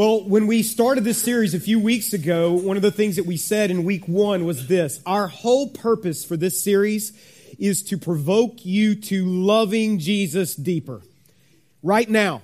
Well, when we started this series a few weeks ago, one of the things that we said in week one was this Our whole purpose for this series is to provoke you to loving Jesus deeper. Right now,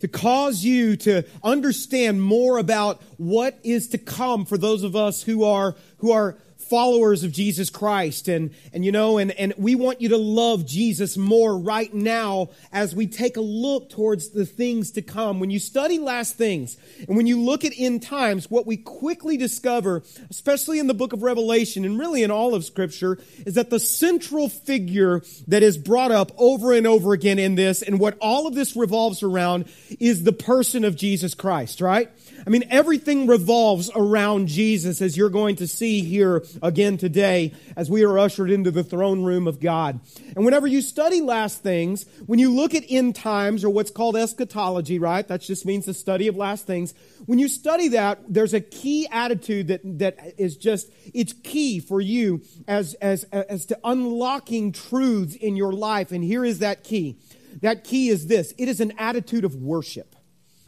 to cause you to understand more about what is to come for those of us who are, who are followers of Jesus Christ. And, and you know, and, and we want you to love Jesus more right now as we take a look towards the things to come. When you study last things and when you look at end times, what we quickly discover, especially in the book of Revelation and really in all of scripture, is that the central figure that is brought up over and over again in this and what all of this revolves around is the person of Jesus Christ, right? I mean, everything revolves around Jesus, as you're going to see here again today as we are ushered into the throne room of God. And whenever you study last things, when you look at end times or what's called eschatology, right? That just means the study of last things. When you study that, there's a key attitude that, that is just, it's key for you as, as, as to unlocking truths in your life. And here is that key. That key is this. It is an attitude of worship.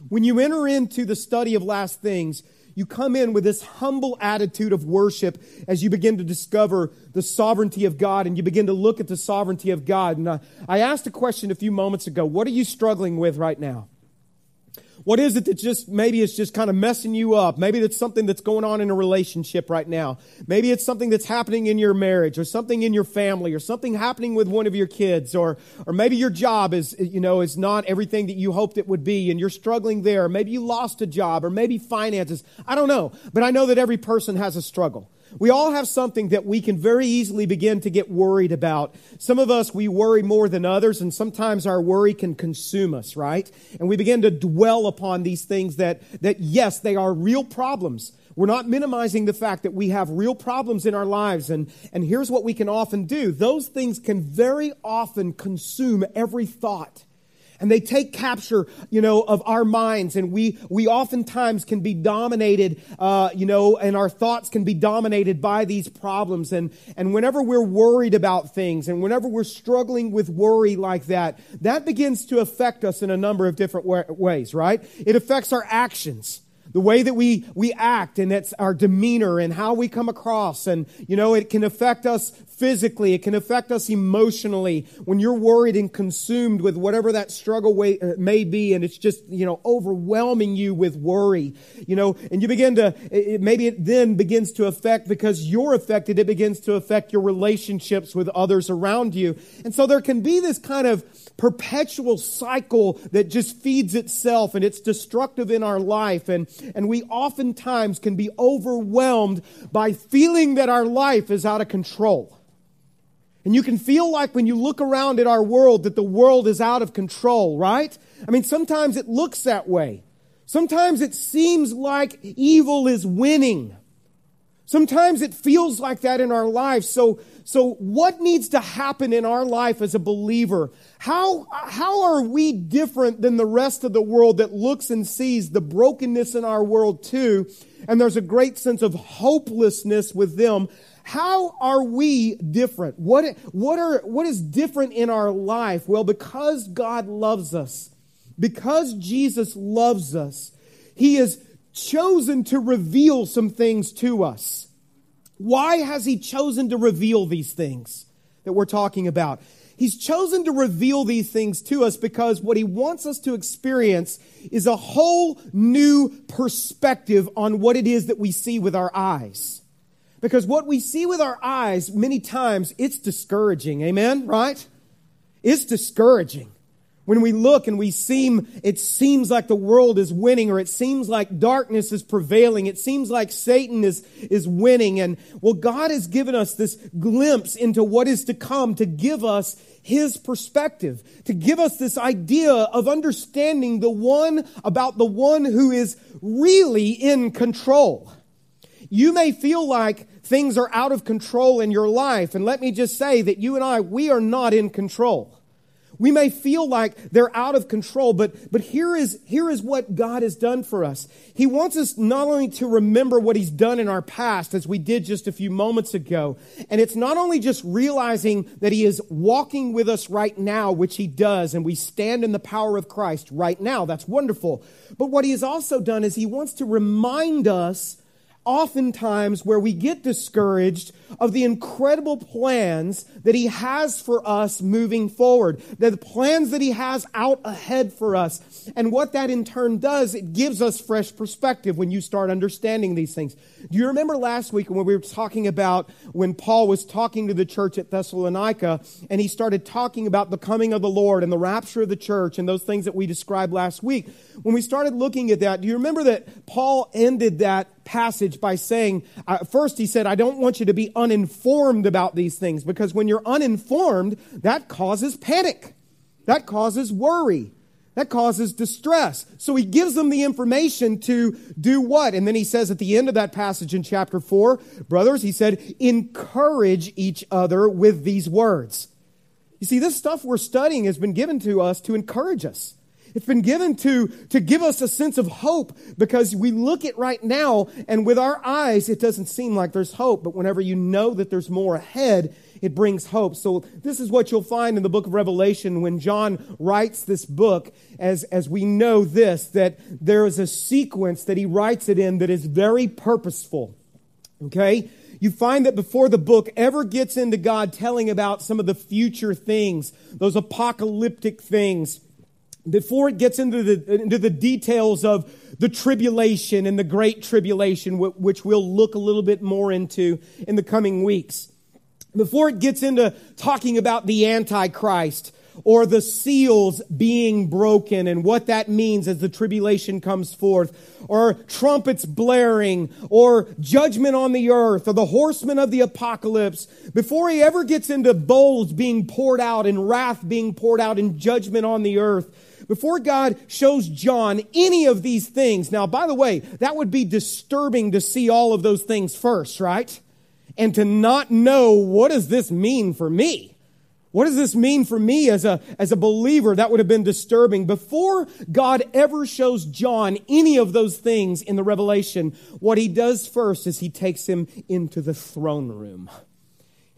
When you enter into the study of last things, you come in with this humble attitude of worship as you begin to discover the sovereignty of God and you begin to look at the sovereignty of God. And I, I asked a question a few moments ago what are you struggling with right now? What is it that just maybe it's just kind of messing you up? Maybe it's something that's going on in a relationship right now. Maybe it's something that's happening in your marriage or something in your family or something happening with one of your kids or or maybe your job is you know is not everything that you hoped it would be and you're struggling there. Maybe you lost a job or maybe finances. I don't know, but I know that every person has a struggle. We all have something that we can very easily begin to get worried about. Some of us, we worry more than others, and sometimes our worry can consume us, right? And we begin to dwell upon these things that, that yes, they are real problems. We're not minimizing the fact that we have real problems in our lives. And, and here's what we can often do. Those things can very often consume every thought and they take capture, you know, of our minds. And we, we oftentimes can be dominated, uh, you know, and our thoughts can be dominated by these problems. And, and whenever we're worried about things and whenever we're struggling with worry like that, that begins to affect us in a number of different ways, right? It affects our actions the way that we, we act and that's our demeanor and how we come across. And, you know, it can affect us physically. It can affect us emotionally when you're worried and consumed with whatever that struggle uh, may be. And it's just, you know, overwhelming you with worry, you know, and you begin to, it, maybe it then begins to affect because you're affected. It begins to affect your relationships with others around you. And so there can be this kind of perpetual cycle that just feeds itself and it's destructive in our life. And, and we oftentimes can be overwhelmed by feeling that our life is out of control. And you can feel like when you look around at our world that the world is out of control, right? I mean, sometimes it looks that way. Sometimes it seems like evil is winning. Sometimes it feels like that in our life. So, so what needs to happen in our life as a believer? How, how are we different than the rest of the world that looks and sees the brokenness in our world too? And there's a great sense of hopelessness with them. How are we different? What, what, are, what is different in our life? Well, because God loves us, because Jesus loves us, He has chosen to reveal some things to us. Why has He chosen to reveal these things that we're talking about? He's chosen to reveal these things to us because what he wants us to experience is a whole new perspective on what it is that we see with our eyes. Because what we see with our eyes, many times, it's discouraging. Amen? Right? It's discouraging. When we look and we seem, it seems like the world is winning or it seems like darkness is prevailing. It seems like Satan is, is winning. And well, God has given us this glimpse into what is to come to give us his perspective, to give us this idea of understanding the one about the one who is really in control. You may feel like things are out of control in your life. And let me just say that you and I, we are not in control. We may feel like they're out of control, but, but here, is, here is what God has done for us. He wants us not only to remember what He's done in our past, as we did just a few moments ago, and it's not only just realizing that He is walking with us right now, which He does, and we stand in the power of Christ right now. That's wonderful. But what He has also done is He wants to remind us oftentimes where we get discouraged of the incredible plans that he has for us moving forward, the plans that he has out ahead for us. And what that in turn does, it gives us fresh perspective when you start understanding these things. Do you remember last week when we were talking about when Paul was talking to the church at Thessalonica and he started talking about the coming of the Lord and the rapture of the church and those things that we described last week? When we started looking at that, do you remember that Paul ended that passage by saying, uh, first he said, I don't want you to be uninformed about these things because when you're uninformed, that causes panic. That causes worry. That causes distress. So he gives them the information to do what? And then he says at the end of that passage in chapter 4, brothers, he said, encourage each other with these words. You see, this stuff we're studying has been given to us to encourage us. It's been given to, to give us a sense of hope because we look at right now and with our eyes, it doesn't seem like there's hope. But whenever you know that there's more ahead, it brings hope. So this is what you'll find in the book of Revelation when John writes this book as, as we know this, that there is a sequence that he writes it in that is very purposeful. Okay? You find that before the book ever gets into God telling about some of the future things, those apocalyptic things, before it gets into the, into the details of the tribulation and the great tribulation, which we'll look a little bit more into in the coming weeks, before it gets into talking about the Antichrist or the seals being broken and what that means as the tribulation comes forth, or trumpets blaring, or judgment on the earth, or the horsemen of the apocalypse, before he ever gets into bowls being poured out and wrath being poured out and judgment on the earth, before God shows John any of these things, now, by the way, that would be disturbing to see all of those things first, right? And to not know what does this mean for me? What does this mean for me as a, as a believer? That would have been disturbing. Before God ever shows John any of those things in the revelation, what he does first is he takes him into the throne room.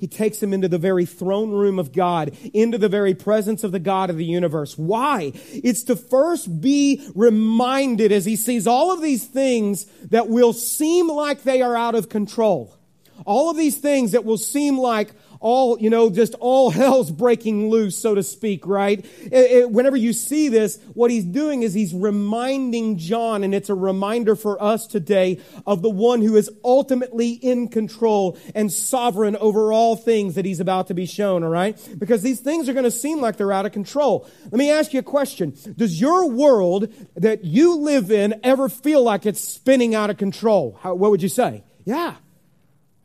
He takes him into the very throne room of God, into the very presence of the God of the universe. Why? It's to first be reminded as he sees all of these things that will seem like they are out of control. All of these things that will seem like all, you know, just all hell's breaking loose, so to speak, right? It, it, whenever you see this, what he's doing is he's reminding John, and it's a reminder for us today of the one who is ultimately in control and sovereign over all things that he's about to be shown, all right? Because these things are going to seem like they're out of control. Let me ask you a question. Does your world that you live in ever feel like it's spinning out of control? How, what would you say? Yeah.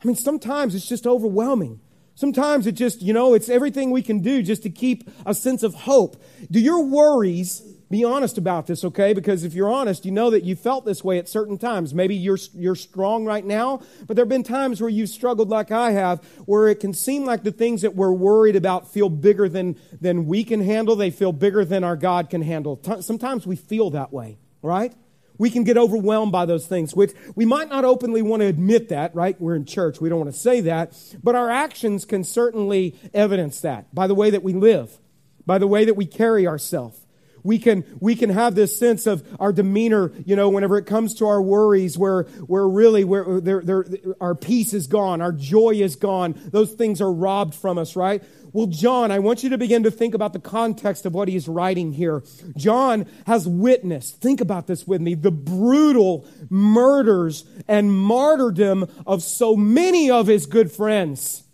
I mean, sometimes it's just overwhelming. Sometimes it just, you know, it's everything we can do just to keep a sense of hope. Do your worries, be honest about this, okay? Because if you're honest, you know that you felt this way at certain times. Maybe you're, you're strong right now, but there have been times where you've struggled like I have, where it can seem like the things that we're worried about feel bigger than, than we can handle. They feel bigger than our God can handle. Sometimes we feel that way, right? We can get overwhelmed by those things, which we might not openly want to admit that, right? We're in church. We don't want to say that. But our actions can certainly evidence that by the way that we live, by the way that we carry ourselves. We can, we can have this sense of our demeanor, you know, whenever it comes to our worries, where, where really where they're, they're, our peace is gone, our joy is gone. Those things are robbed from us, right? Well, John, I want you to begin to think about the context of what he's writing here. John has witnessed, think about this with me, the brutal murders and martyrdom of so many of his good friends,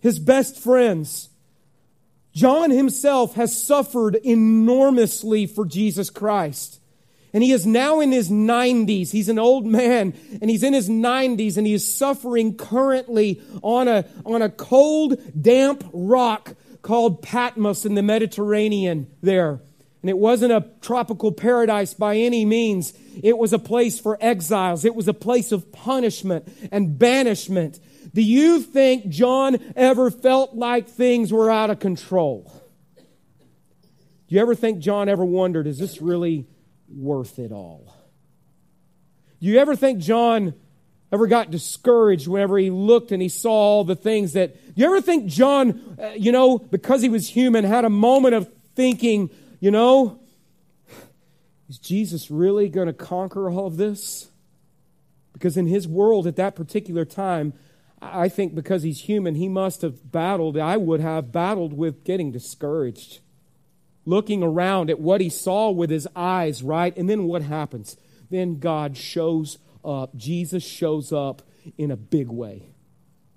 his best friends. John himself has suffered enormously for Jesus Christ. And he is now in his 90s. He's an old man and he's in his 90s and he is suffering currently on a, on a cold, damp rock called Patmos in the Mediterranean there. And it wasn't a tropical paradise by any means. It was a place for exiles. It was a place of punishment and banishment. Do you think John ever felt like things were out of control? Do you ever think John ever wondered, is this really worth it all? Do you ever think John ever got discouraged whenever he looked and he saw all the things that. You ever think John, uh, you know, because he was human, had a moment of thinking, you know, is Jesus really going to conquer all of this? Because in his world at that particular time, I think because he's human, he must have battled, I would have battled with getting discouraged. Looking around at what he saw with his eyes, right? And then what happens? Then God shows up. Jesus shows up in a big way.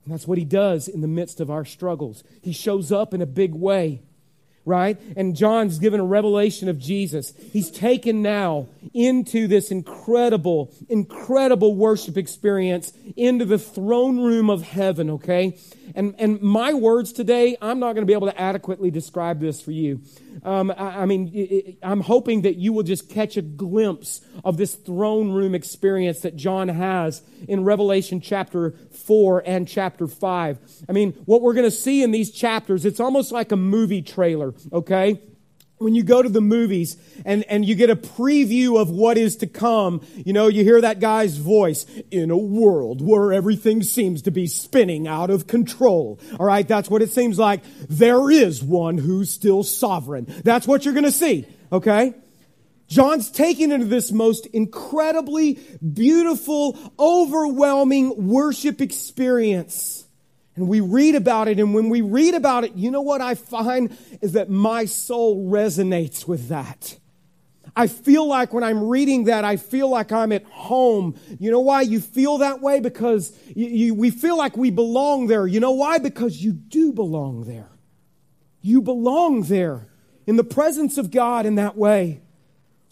And that's what he does in the midst of our struggles. He shows up in a big way right? And John's given a revelation of Jesus. He's taken now into this incredible, incredible worship experience into the throne room of heaven, okay? And, and my words today, I'm not going to be able to adequately describe this for you. Um, I, I, mean, it, I'm hoping that you will just catch a glimpse of this throne room experience that John has in Revelation chapter 4 and chapter 5. I mean, what we're going to see in these chapters, it's almost like a movie trailer, okay? When you go to the movies and, and you get a preview of what is to come, you know, you hear that guy's voice in a world where everything seems to be spinning out of control. All right, that's what it seems like. There is one who's still sovereign. That's what you're going to see, okay? John's taken into this most incredibly beautiful, overwhelming worship experience. And we read about it, and when we read about it, you know what I find is that my soul resonates with that. I feel like when I'm reading that, I feel like I'm at home. You know why you feel that way? Because you, you, we feel like we belong there. You know why? Because you do belong there. You belong there in the presence of God in that way.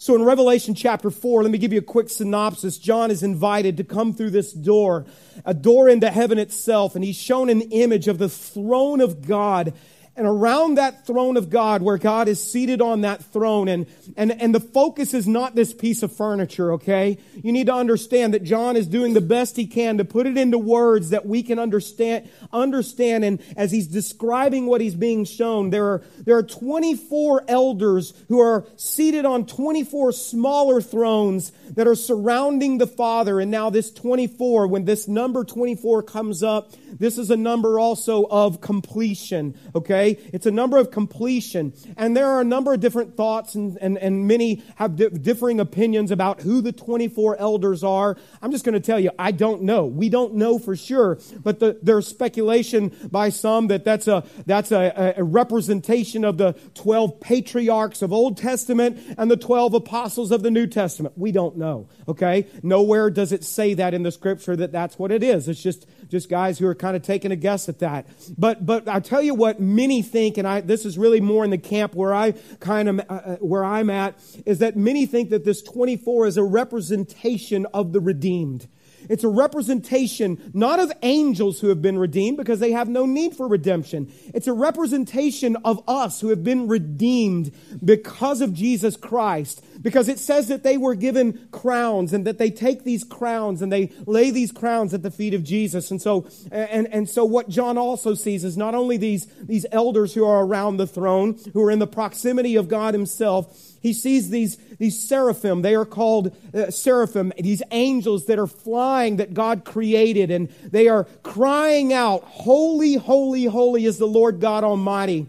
So in Revelation chapter 4, let me give you a quick synopsis. John is invited to come through this door, a door into heaven itself, and he's shown an image of the throne of God and around that throne of God, where God is seated on that throne, and, and, and the focus is not this piece of furniture, okay? You need to understand that John is doing the best he can to put it into words that we can understand, understand. And as he's describing what he's being shown, there are, there are 24 elders who are seated on 24 smaller thrones that are surrounding the Father. And now this 24, when this number 24 comes up, this is a number also of completion, okay? It's a number of completion. And there are a number of different thoughts, and, and, and many have di- differing opinions about who the 24 elders are. I'm just going to tell you, I don't know. We don't know for sure, but the, there's speculation by some that that's, a, that's a, a representation of the 12 patriarchs of Old Testament and the 12 apostles of the New Testament. We don't know, okay? Nowhere does it say that in the scripture that that's what it is. It's just just guys who are kind of taking a guess at that. But but I tell you what, many think, and I this is really more in the camp where I kind of uh, uh, where I'm at, is that many think that this 24 is a representation of the redeemed. It's a representation not of angels who have been redeemed because they have no need for redemption. It's a representation of us who have been redeemed because of Jesus Christ. Because it says that they were given crowns and that they take these crowns and they lay these crowns at the feet of Jesus. And so, and, and so what John also sees is not only these, these elders who are around the throne, who are in the proximity of God himself, he sees these, these seraphim. They are called uh, seraphim, these angels that are flying that God created, and they are crying out, Holy, holy, holy is the Lord God Almighty,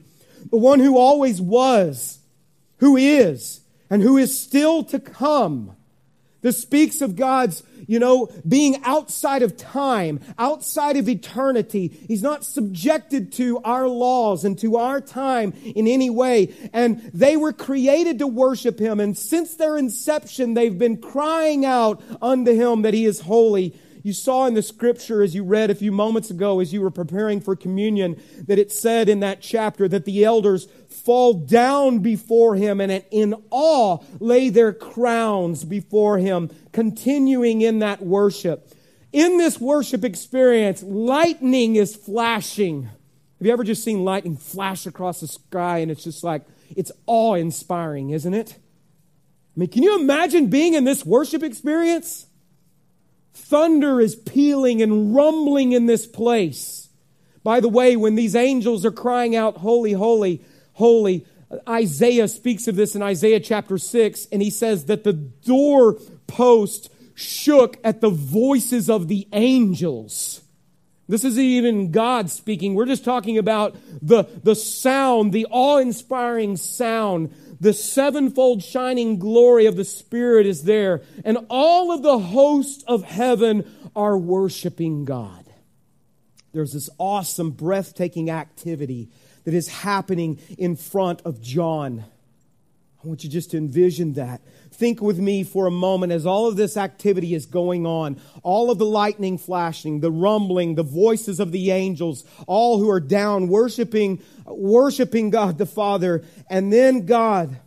the one who always was, who is, and who is still to come. This speaks of God's you know, being outside of time, outside of eternity. He's not subjected to our laws and to our time in any way. And they were created to worship Him. And since their inception, they've been crying out unto Him that He is holy. You saw in the scripture, as you read a few moments ago, as you were preparing for communion, that it said in that chapter that the elders fall down before him and in awe lay their crowns before him, continuing in that worship. In this worship experience, lightning is flashing. Have you ever just seen lightning flash across the sky and it's just like, it's awe inspiring, isn't it? I mean, can you imagine being in this worship experience? Thunder is pealing and rumbling in this place. By the way, when these angels are crying out, Holy, holy, holy. Isaiah speaks of this in Isaiah chapter 6, and he says that the door post shook at the voices of the angels. This isn't even God speaking. We're just talking about the, the sound, the awe inspiring sound. The sevenfold shining glory of the Spirit is there. And all of the hosts of heaven are worshiping God. There's this awesome, breathtaking activity that is happening in front of John. I want you just to envision that. Think with me for a moment as all of this activity is going on. All of the lightning flashing, the rumbling, the voices of the angels, all who are down worshiping, worshiping God the Father. And then God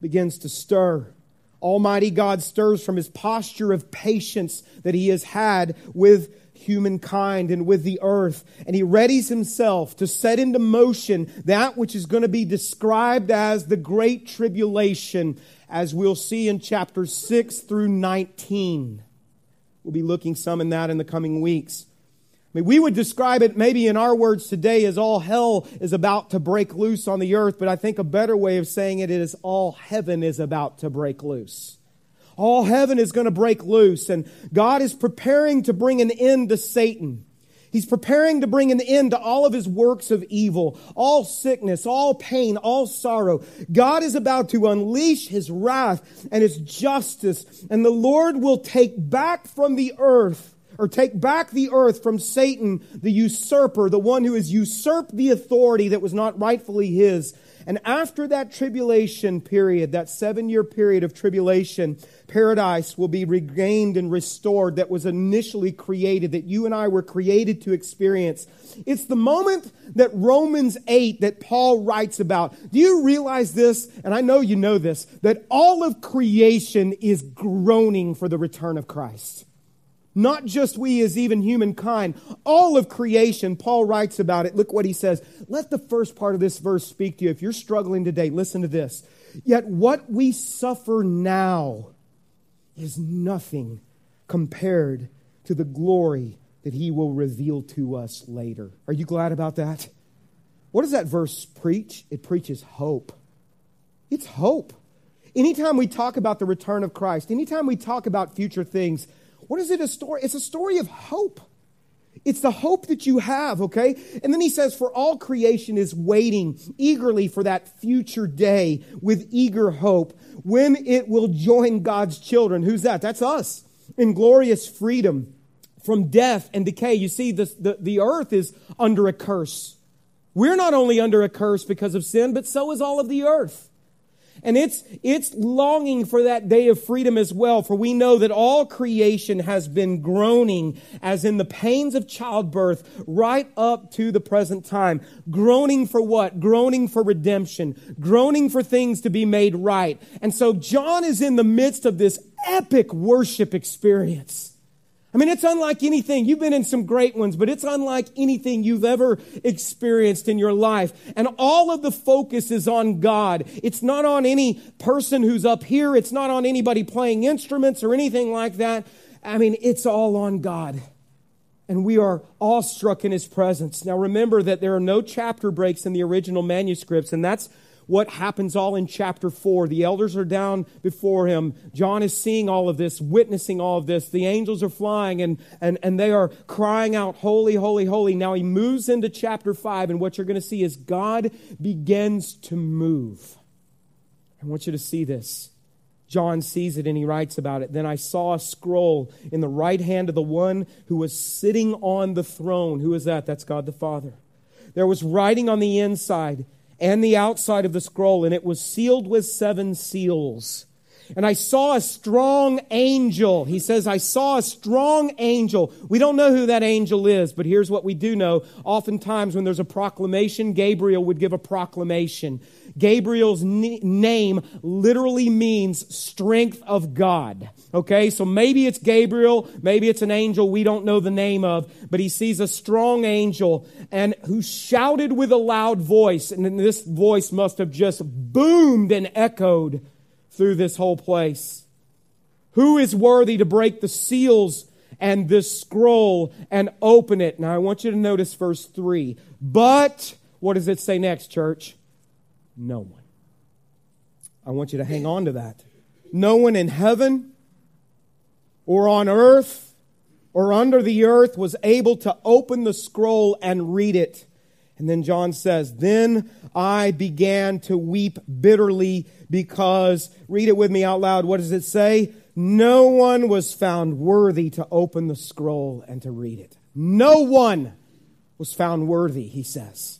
begins to stir. Almighty God stirs from his posture of patience that he has had with humankind and with the earth. And he readies himself to set into motion that which is going to be described as the Great Tribulation, as we'll see in chapters 6 through 19. We'll be looking some in that in the coming weeks. I mean, we would describe it maybe in our words today as all hell is about to break loose on the earth, but I think a better way of saying it is all heaven is about to break loose. All heaven is going to break loose, and God is preparing to bring an end to Satan. He's preparing to bring an end to all of his works of evil, all sickness, all pain, all sorrow. God is about to unleash his wrath and his justice, and the Lord will take back from the earth, or take back the earth from Satan, the usurper, the one who has usurped the authority that was not rightfully his. And after that tribulation period, that seven year period of tribulation, paradise will be regained and restored that was initially created, that you and I were created to experience. It's the moment that Romans 8 that Paul writes about. Do you realize this? And I know you know this, that all of creation is groaning for the return of Christ. Not just we as even humankind, all of creation. Paul writes about it. Look what he says. Let the first part of this verse speak to you. If you're struggling today, listen to this. Yet what we suffer now is nothing compared to the glory that he will reveal to us later. Are you glad about that? What does that verse preach? It preaches hope. It's hope. Anytime we talk about the return of Christ, anytime we talk about future things, what is it a story? It's a story of hope. It's the hope that you have, okay? And then he says, For all creation is waiting eagerly for that future day with eager hope when it will join God's children. Who's that? That's us in glorious freedom from death and decay. You see, the, the, the earth is under a curse. We're not only under a curse because of sin, but so is all of the earth. And it's, it's longing for that day of freedom as well, for we know that all creation has been groaning as in the pains of childbirth right up to the present time. Groaning for what? Groaning for redemption. Groaning for things to be made right. And so John is in the midst of this epic worship experience. I mean, it's unlike anything. You've been in some great ones, but it's unlike anything you've ever experienced in your life. And all of the focus is on God. It's not on any person who's up here. It's not on anybody playing instruments or anything like that. I mean, it's all on God. And we are awestruck in his presence. Now remember that there are no chapter breaks in the original manuscripts, and that's what happens all in chapter 4. The elders are down before him. John is seeing all of this, witnessing all of this. The angels are flying and, and, and they are crying out, Holy, holy, holy. Now he moves into chapter 5, and what you're going to see is God begins to move. I want you to see this. John sees it and he writes about it. Then I saw a scroll in the right hand of the one who was sitting on the throne. Who is that? That's God the Father. There was writing on the inside and the outside of the scroll, and it was sealed with seven seals. And I saw a strong angel. He says, I saw a strong angel. We don't know who that angel is, but here's what we do know. Oftentimes, when there's a proclamation, Gabriel would give a proclamation. Gabriel's name literally means strength of God. Okay, so maybe it's Gabriel, maybe it's an angel we don't know the name of, but he sees a strong angel and who shouted with a loud voice, and this voice must have just boomed and echoed through this whole place. Who is worthy to break the seals and this scroll and open it? Now I want you to notice verse 3. But, what does it say next, church? No one. I want you to hang on to that. No one in heaven or on earth or under the earth was able to open the scroll and read it. And then John says, Then I began to weep bitterly because, read it with me out loud. What does it say? No one was found worthy to open the scroll and to read it. No one was found worthy, he says.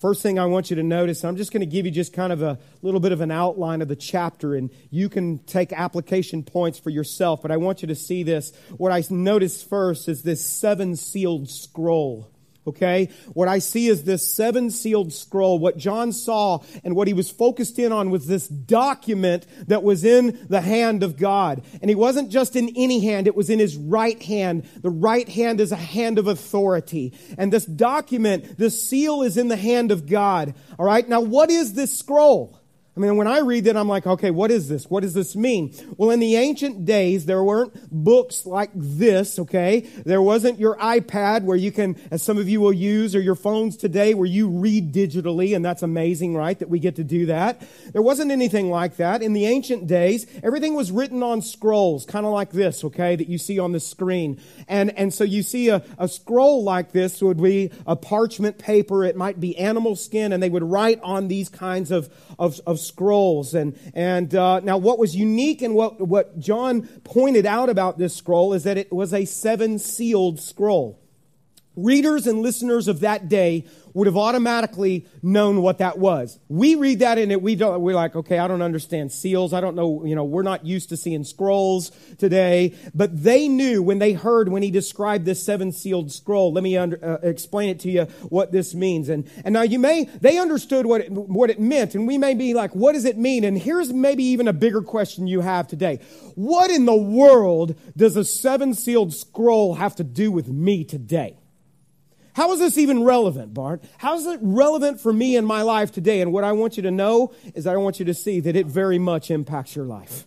First thing I want you to notice, I'm just going to give you just kind of a little bit of an outline of the chapter, and you can take application points for yourself, but I want you to see this. What I notice first is this seven sealed scroll. Okay? What I see is this seven sealed scroll. What John saw and what he was focused in on was this document that was in the hand of God. And he wasn't just in any hand, it was in his right hand. The right hand is a hand of authority. And this document, this seal is in the hand of God. All right? Now, what is this scroll? I mean, when I read that, I'm like, okay, what is this? What does this mean? Well, in the ancient days, there weren't books like this, okay? There wasn't your iPad where you can, as some of you will use, or your phones today where you read digitally, and that's amazing, right, that we get to do that. There wasn't anything like that. In the ancient days, everything was written on scrolls, kind of like this, okay, that you see on the screen. And, and so you see a, a scroll like this would be a parchment paper, it might be animal skin, and they would write on these kinds of, of, of scrolls. And, and uh, now, what was unique and what, what John pointed out about this scroll is that it was a seven sealed scroll. Readers and listeners of that day would have automatically known what that was. We read that in it, we don't, we're like, okay, I don't understand seals. I don't know, you know, we're not used to seeing scrolls today. But they knew when they heard, when he described this seven sealed scroll, let me under, uh, explain it to you what this means. And, and now you may, they understood what it, what it meant. And we may be like, what does it mean? And here's maybe even a bigger question you have today. What in the world does a seven sealed scroll have to do with me today? How is this even relevant, Bart? How is it relevant for me in my life today? And what I want you to know is I want you to see that it very much impacts your life.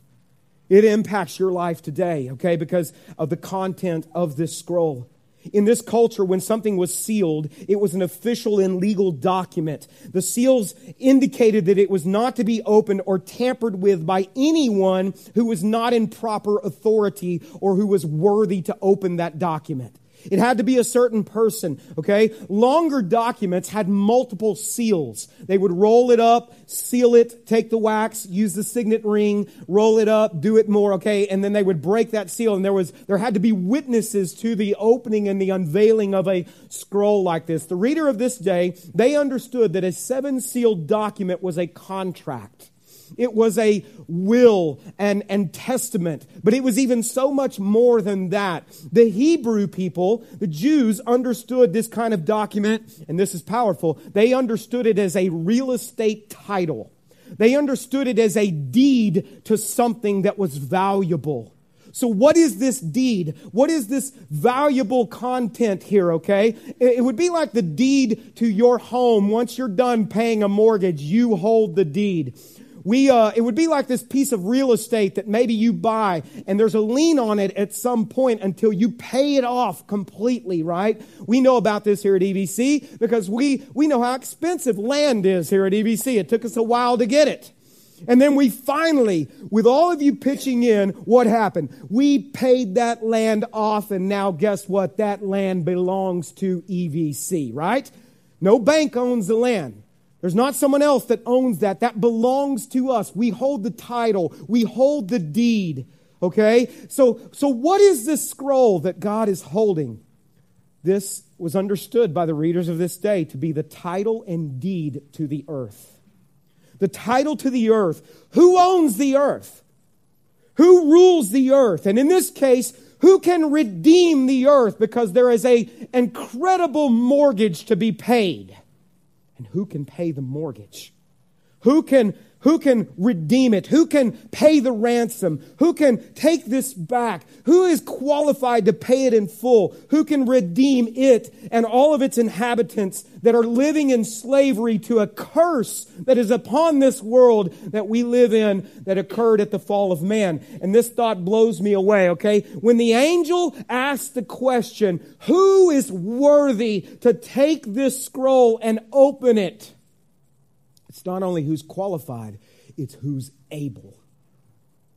It impacts your life today, okay, because of the content of this scroll. In this culture, when something was sealed, it was an official and legal document. The seals indicated that it was not to be opened or tampered with by anyone who was not in proper authority or who was worthy to open that document. It had to be a certain person, okay? Longer documents had multiple seals. They would roll it up, seal it, take the wax, use the signet ring, roll it up, do it more, okay? And then they would break that seal and there was there had to be witnesses to the opening and the unveiling of a scroll like this. The reader of this day, they understood that a seven sealed document was a contract. It was a will and, and testament. But it was even so much more than that. The Hebrew people, the Jews, understood this kind of document, and this is powerful. They understood it as a real estate title. They understood it as a deed to something that was valuable. So, what is this deed? What is this valuable content here, okay? It would be like the deed to your home. Once you're done paying a mortgage, you hold the deed we, uh, it would be like this piece of real estate that maybe you buy and there's a lien on it at some point until you pay it off completely, right? We know about this here at EBC because we, we know how expensive land is here at EBC. It took us a while to get it. And then we finally, with all of you pitching in, what happened? We paid that land off, and now guess what? That land belongs to EBC, right? No bank owns the land. There's not someone else that owns that. That belongs to us. We hold the title. We hold the deed. Okay? So, so what is this scroll that God is holding? This was understood by the readers of this day to be the title and deed to the earth. The title to the earth. Who owns the earth? Who rules the earth? And in this case, who can redeem the earth because there is a incredible mortgage to be paid? And who can pay the mortgage? Who can, who can redeem it? Who can pay the ransom? Who can take this back? Who is qualified to pay it in full? Who can redeem it and all of its inhabitants that are living in slavery to a curse that is upon this world that we live in that occurred at the fall of man? And this thought blows me away, okay? When the angel asked the question, who is worthy to take this scroll and open it? It's not only who's qualified, it's who's able.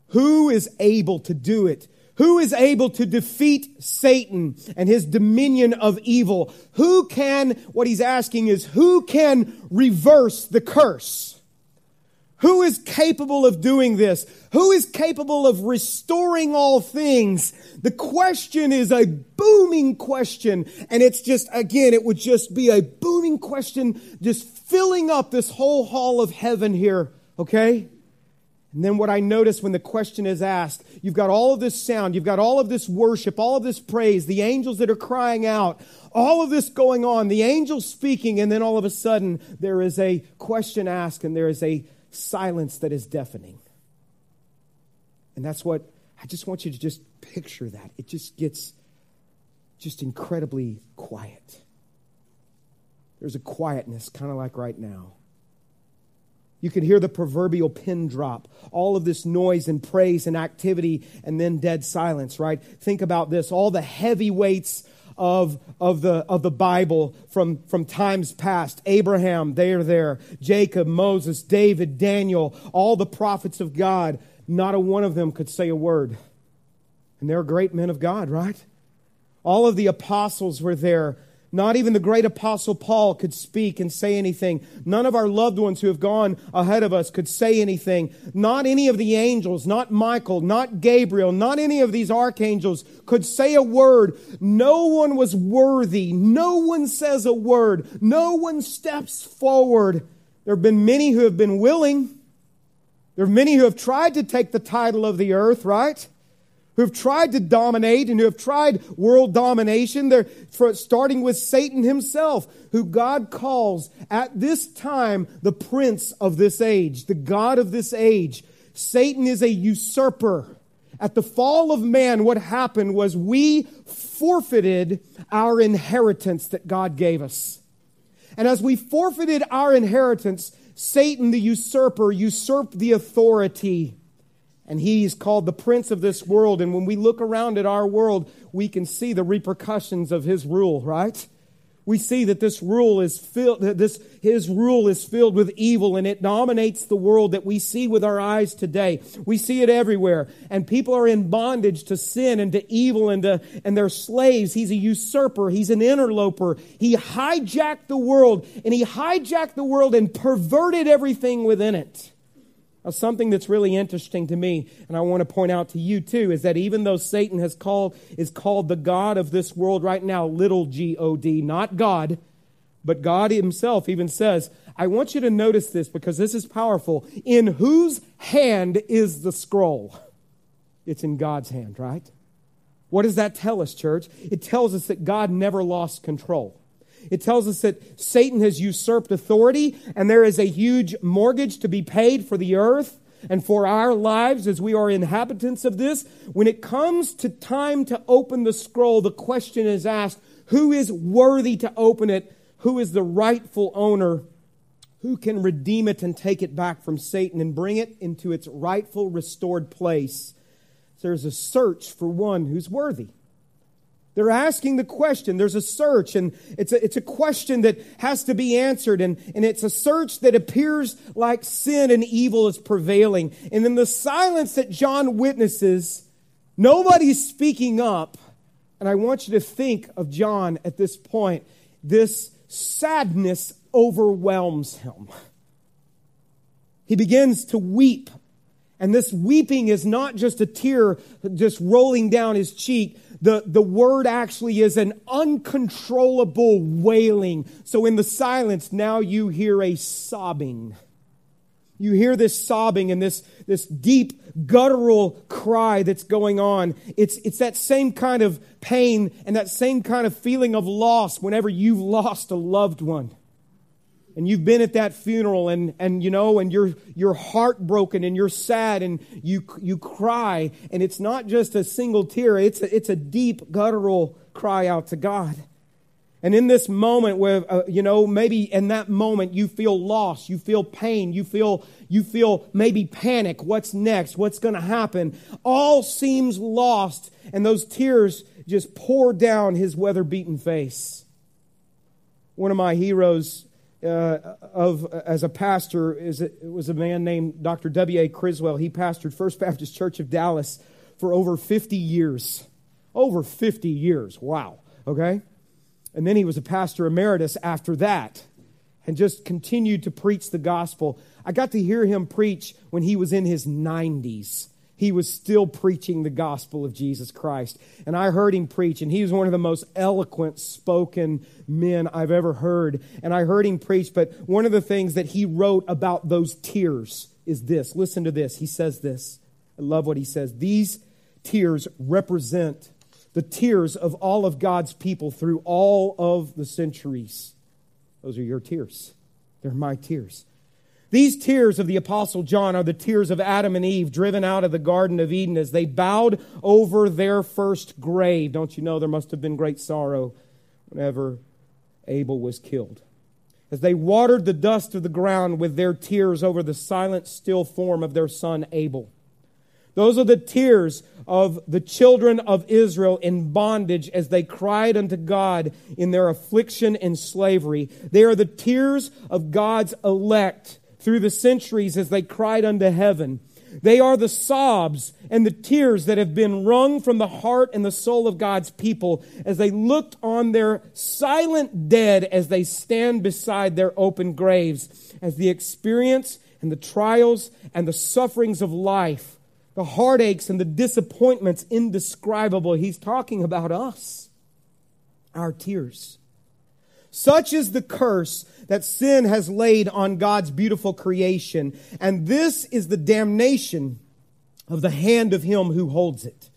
Who is able to do it? Who is able to defeat Satan and his dominion of evil? Who can, what he's asking is, who can reverse the curse? Who is capable of doing this? Who is capable of restoring all things? The question is a booming question. And it's just, again, it would just be a booming question, just filling up this whole hall of heaven here, okay? And then what I notice when the question is asked, you've got all of this sound, you've got all of this worship, all of this praise, the angels that are crying out, all of this going on, the angels speaking, and then all of a sudden there is a question asked and there is a silence that is deafening. And that's what I just want you to just picture that. It just gets just incredibly quiet. There's a quietness, kind of like right now. You can hear the proverbial pin drop, all of this noise and praise and activity, and then dead silence, right? Think about this all the heavy weights of, of, the, of the Bible from, from times past. Abraham, they are there. Jacob, Moses, David, Daniel, all the prophets of God. Not a one of them could say a word. And they're great men of God, right? All of the apostles were there not even the great apostle Paul could speak and say anything. None of our loved ones who have gone ahead of us could say anything. Not any of the angels, not Michael, not Gabriel, not any of these archangels could say a word. No one was worthy. No one says a word. No one steps forward. There have been many who have been willing. There are many who have tried to take the title of the earth, right? Who have tried to dominate and who have tried world domination. They're starting with Satan himself, who God calls at this time the prince of this age, the God of this age. Satan is a usurper. At the fall of man, what happened was we forfeited our inheritance that God gave us. And as we forfeited our inheritance, Satan, the usurper, usurped the authority and he's called the prince of this world. And when we look around at our world, we can see the repercussions of his rule, right? We see that this rule is filled, that this, his rule is filled with evil and it dominates the world that we see with our eyes today. We see it everywhere. And people are in bondage to sin and to evil and to, and they're slaves. He's a usurper. He's an interloper. He hijacked the world and he hijacked the world and perverted everything within it. Now, something that's really interesting to me, and I want to point out to you too, is that even though Satan has called, is called the God of this world right now, little G O D, not God, but God himself even says, I want you to notice this because this is powerful. In whose hand is the scroll? It's in God's hand, right? What does that tell us, church? It tells us that God never lost control. It tells us that Satan has usurped authority and there is a huge mortgage to be paid for the earth and for our lives as we are inhabitants of this. When it comes to time to open the scroll, the question is asked, who is worthy to open it? Who is the rightful owner? Who can redeem it and take it back from Satan and bring it into its rightful restored place? There's a search for one who's worthy. They're asking the question. There's a search, and it's a, it's a question that has to be answered, and, and it's a search that appears like sin and evil is prevailing. And in the silence that John witnesses, nobody's speaking up. And I want you to think of John at this point. This sadness overwhelms him. He begins to weep. And this weeping is not just a tear just rolling down his cheek, the, the word actually is an uncontrollable wailing. So in the silence, now you hear a sobbing. You hear this sobbing and this, this deep guttural cry that's going on. It's, it's that same kind of pain and that same kind of feeling of loss whenever you've lost a loved one and you've been at that funeral and, and you know and you're you're heartbroken and you're sad and you you cry. And it's not just a single tear. It's a, it's a deep guttural cry out to God. And in this moment where uh, you know maybe in that moment you feel loss you feel pain you feel you feel maybe panic. What's next? What's going to happen? All seems lost and those tears just pour down his weather beaten face. One of my heroes uh, of as a pastor is it was a man named Dr. W. A. Criswell. He pastored First Baptist Church of Dallas for over 50 years. Over 50 years. Wow. Okay? And then he was a pastor emeritus after that and just continued to preach the gospel. I got to hear him preach when he was in his 90s he was still preaching the gospel of Jesus Christ. And I heard him preach, and he was one of the most eloquent spoken men I've ever heard. And I heard him preach, but one of the things that he wrote about those tears is this. Listen to this. He says this. I love what he says. These tears represent the tears of all of God's people through all of the centuries. Those are your tears. They're my tears. These tears of the Apostle John are the tears of Adam and Eve driven out of the Garden of Eden as they bowed over their first grave. Don't you know there must have been great sorrow whenever Abel was killed? As they watered the dust of the ground with their tears over the silent, still form of their son Abel. Those are the tears of the children of Israel in bondage as they cried unto God in their affliction and slavery. They are the tears of God's elect through the centuries as they cried unto heaven. They are the sobs and the tears that have been wrung from the heart and the soul of God's people as they looked on their silent dead as they stand beside their open graves, as the experience and the trials and the sufferings of life, the heartaches and the disappointments indescribable. He's talking about us, our tears. Such is the curse that sin has laid on God's beautiful creation. And this is the damnation of the hand of him who holds it.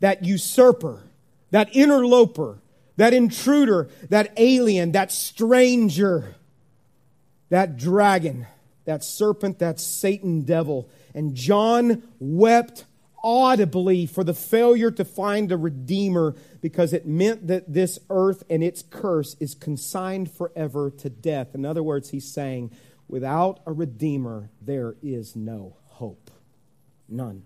That usurper, that interloper, that intruder, that alien, that stranger, that dragon, that serpent, that Satan devil. And John wept audibly for the failure to find a redeemer because it meant that this earth and its curse is consigned forever to death. In other words, he's saying, without a redeemer, there is no hope. None.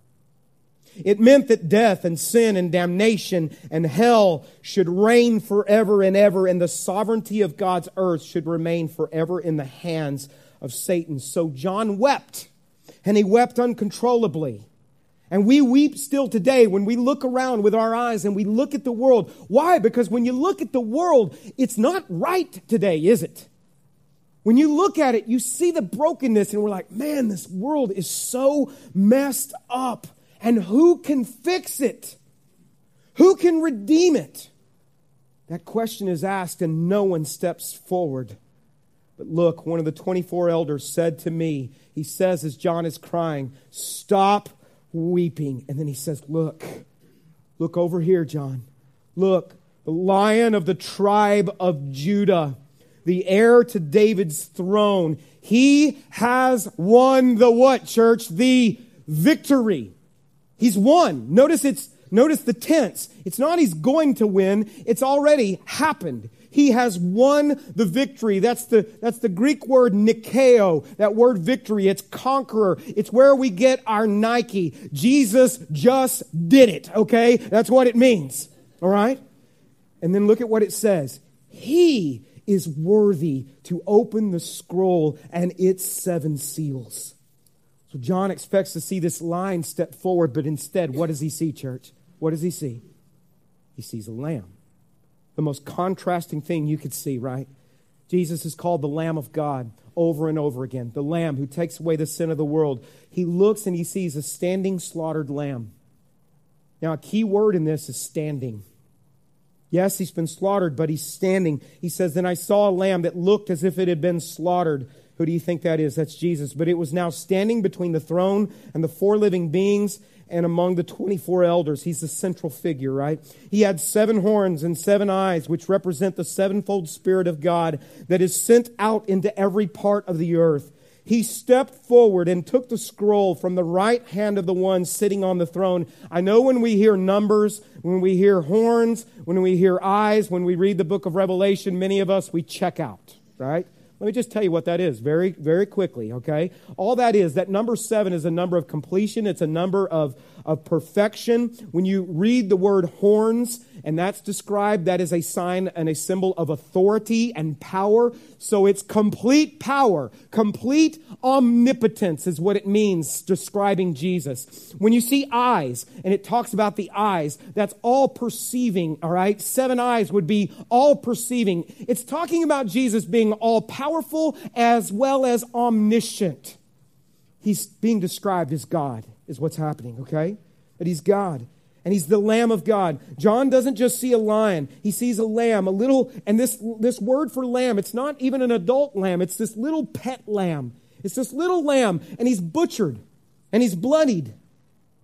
It meant that death and sin and damnation and hell should reign forever and ever, and the sovereignty of God's earth should remain forever in the hands of Satan. So John wept, and he wept uncontrollably. And we weep still today when we look around with our eyes and we look at the world. Why? Because when you look at the world, it's not right today, is it? When you look at it, you see the brokenness and we're like, man, this world is so messed up. And who can fix it? Who can redeem it? That question is asked and no one steps forward. But look, one of the 24 elders said to me, he says as John is crying, Stop weeping. And then he says, Look, look over here, John. Look, the lion of the tribe of Judah, the heir to David's throne. He has won the what, church? The victory. He's won. Notice it's, notice the tense. It's not he's going to win. It's already happened. He has won the victory. That's the, that's the Greek word nikao. That word victory. It's conqueror. It's where we get our Nike. Jesus just did it. Okay? That's what it means. All right? And then look at what it says. He is worthy to open the scroll and its seven seals. So John expects to see this line step forward, but instead, what does he see, church? What does he see? He sees a lamb the most contrasting thing you could see, right? Jesus is called the Lamb of God over and over again, the Lamb who takes away the sin of the world. He looks and he sees a standing slaughtered lamb. Now, a key word in this is standing. Yes, he's been slaughtered, but he's standing. He says, Then I saw a lamb that looked as if it had been slaughtered. Who do you think that is? That's Jesus. But it was now standing between the throne and the four living beings and among the 24 elders. He's the central figure, right? He had seven horns and seven eyes, which represent the sevenfold Spirit of God that is sent out into every part of the earth. He stepped forward and took the scroll from the right hand of the one sitting on the throne. I know when we hear numbers, when we hear horns, when we hear eyes, when we read the book of Revelation, many of us, we check out, right? Let me just tell you what that is very, very quickly, okay? All that is, that number seven is a number of completion, it's a number of, of perfection. When you read the word horns and that's described, that is a sign and a symbol of authority and power. So it's complete power, complete omnipotence is what it means describing Jesus. When you see eyes, and it talks about the eyes, that's all perceiving, all right? Seven eyes would be all perceiving. It's talking about Jesus being all powerful as well as omniscient. He's being described as God, is what's happening, okay? That he's God and he's the lamb of god. John doesn't just see a lion. He sees a lamb a little and this this word for lamb it's not even an adult lamb. It's this little pet lamb. It's this little lamb and he's butchered and he's bloodied.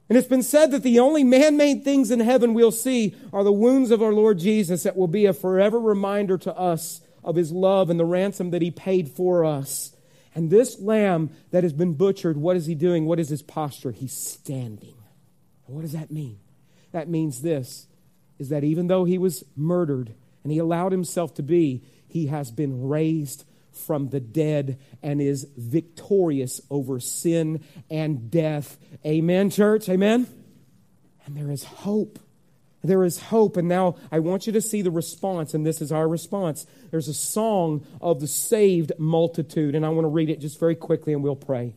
And it's been said that the only man-made things in heaven we'll see are the wounds of our lord jesus that will be a forever reminder to us of his love and the ransom that he paid for us and this lamb that has been butchered, what is he doing? What is his posture? He's standing. what does that mean? That means this is that even though he was murdered and he allowed himself to be, he has been raised from the dead and is victorious over sin and death. Amen, church? Amen? And there is hope. There is hope. And now I want you to see the response, and this is our response. There's a song of the saved multitude, and I want to read it just very quickly and we'll pray.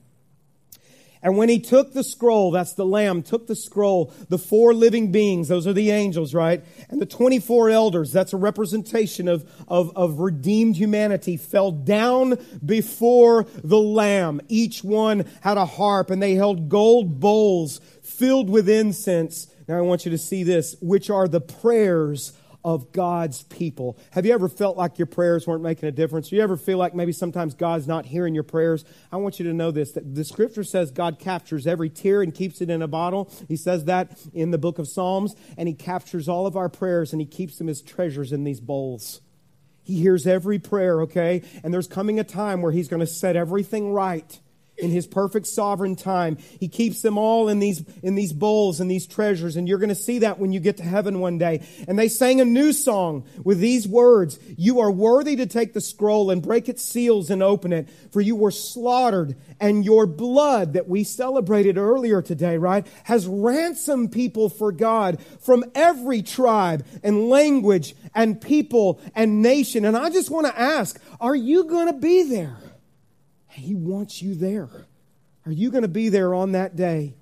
And when he took the scroll, that's the Lamb, took the scroll, the four living beings, those are the angels, right? And the 24 elders, that's a representation of, of, of redeemed humanity, fell down before the Lamb. Each one had a harp, and they held gold bowls filled with incense now I want you to see this, which are the prayers of God's people. Have you ever felt like your prayers weren't making a difference? You ever feel like maybe sometimes God's not hearing your prayers? I want you to know this that the scripture says God captures every tear and keeps it in a bottle. He says that in the book of Psalms, and He captures all of our prayers and He keeps them as treasures in these bowls. He hears every prayer, okay? And there's coming a time where He's going to set everything right in his perfect sovereign time. He keeps them all in these, in these bowls and these treasures. And you're going to see that when you get to heaven one day. And they sang a new song with these words. You are worthy to take the scroll and break its seals and open it. For you were slaughtered and your blood that we celebrated earlier today, right, has ransomed people for God from every tribe and language and people and nation. And I just want to ask, are you going to be there? He wants you there. Are you going to be there on that day?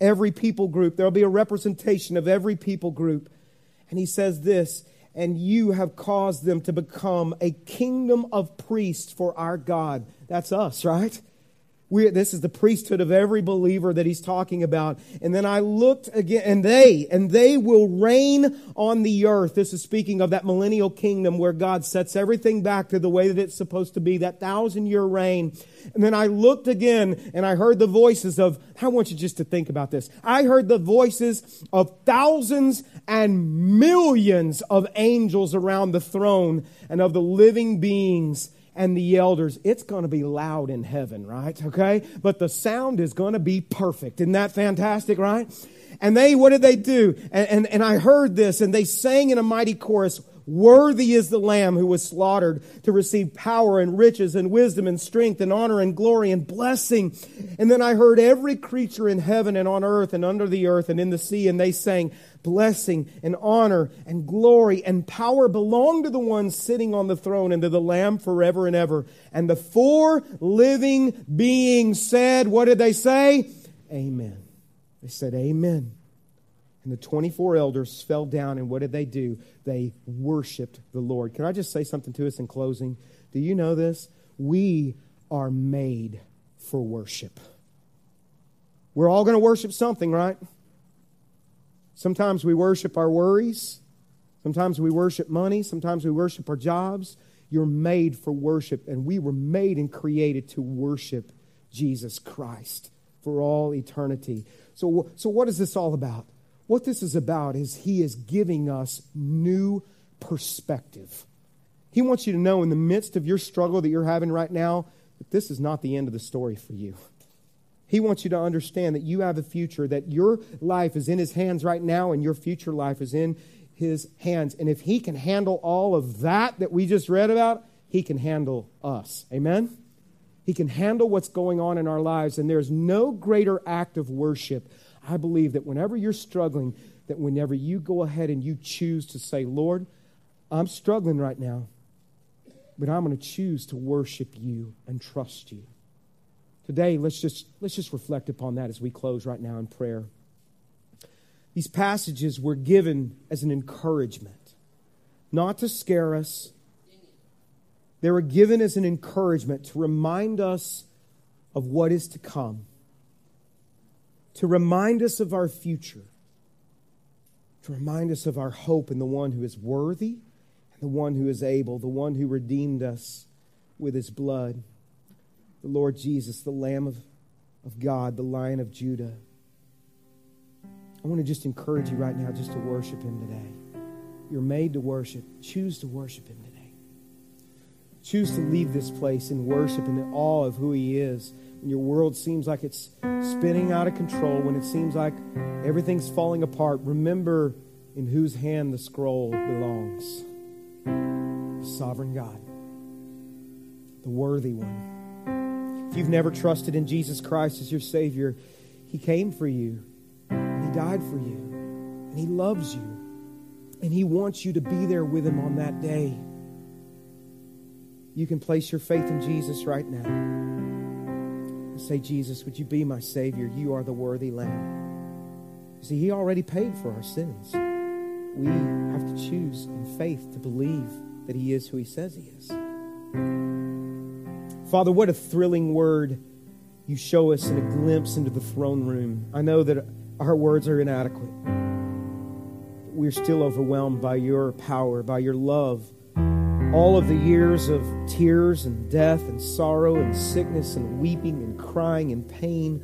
Every people group, there'll be a representation of every people group. And he says this, and you have caused them to become a kingdom of priests for our God. That's us, right? We, this is the priesthood of every believer that he's talking about. And then I looked again, and they, and they will reign on the earth. This is speaking of that millennial kingdom where God sets everything back to the way that it's supposed to be, that thousand year reign. And then I looked again and I heard the voices of, I want you just to think about this. I heard the voices of thousands and millions of angels around the throne and of the living beings and the elders. It's going to be loud in heaven, right? Okay? But the sound is going to be perfect. Isn't that fantastic, right? And they, what did they do? And, and, and I heard this, and they sang in a mighty chorus, Worthy is the Lamb who was slaughtered to receive power and riches and wisdom and strength and honor and glory and blessing. And then I heard every creature in heaven and on earth and under the earth and in the sea, and they sang, blessing and honor and glory and power belong to the one sitting on the throne and to the Lamb forever and ever. And the four living beings said, What did they say? Amen. They said, Amen. And the 24 elders fell down, and what did they do? They worshiped the Lord. Can I just say something to us in closing? Do you know this? We are made for worship. We're all going to worship something, right? Sometimes we worship our worries. Sometimes we worship money. Sometimes we worship our jobs. You're made for worship, and we were made and created to worship Jesus Christ for all eternity. So, so what is this all about? What this is about is He is giving us new perspective. He wants you to know in the midst of your struggle that you're having right now that this is not the end of the story for you. He wants you to understand that you have a future, that your life is in His hands right now, and your future life is in His hands. And if He can handle all of that that we just read about, He can handle us. Amen? He can handle what's going on in our lives, and there's no greater act of worship. I believe that whenever you're struggling, that whenever you go ahead and you choose to say, Lord, I'm struggling right now, but I'm going to choose to worship you and trust you. Today, let's just, let's just reflect upon that as we close right now in prayer. These passages were given as an encouragement, not to scare us. They were given as an encouragement to remind us of what is to come, to remind us of our future, to remind us of our hope in the one who is worthy and the one who is able, the one who redeemed us with his blood, the Lord Jesus, the Lamb of, of God, the Lion of Judah. I want to just encourage you right now just to worship him today. You're made to worship. Choose to worship him today. Choose to leave this place in worship and in awe of who he is when your world seems like it's spinning out of control, when it seems like everything's falling apart, remember in whose hand the scroll belongs. The sovereign God, the worthy one. If you've never trusted in Jesus Christ as your Savior, He came for you, and He died for you, and He loves you, and He wants you to be there with Him on that day. You can place your faith in Jesus right now say, Jesus, would you be my Savior? You are the worthy Lamb. You see, He already paid for our sins. We have to choose in faith to believe that He is who He says He is. Father, what a thrilling word you show us in a glimpse into the throne room. I know that our words are inadequate. We're still overwhelmed by your power, by your love all of the years of tears and death and sorrow and sickness and weeping and crying and pain,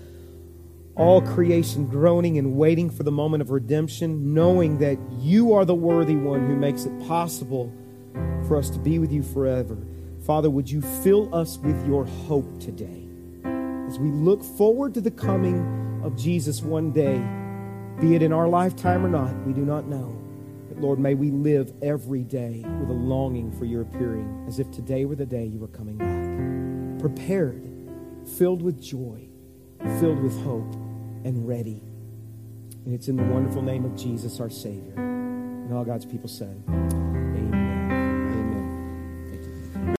all creation groaning and waiting for the moment of redemption, knowing that you are the worthy one who makes it possible for us to be with you forever. Father, would you fill us with your hope today as we look forward to the coming of Jesus one day, be it in our lifetime or not, we do not know. Lord, may we live every day with a longing for your appearing, as if today were the day you were coming back. Prepared, filled with joy, filled with hope, and ready. And it's in the wonderful name of Jesus, our Savior. And all God's people said,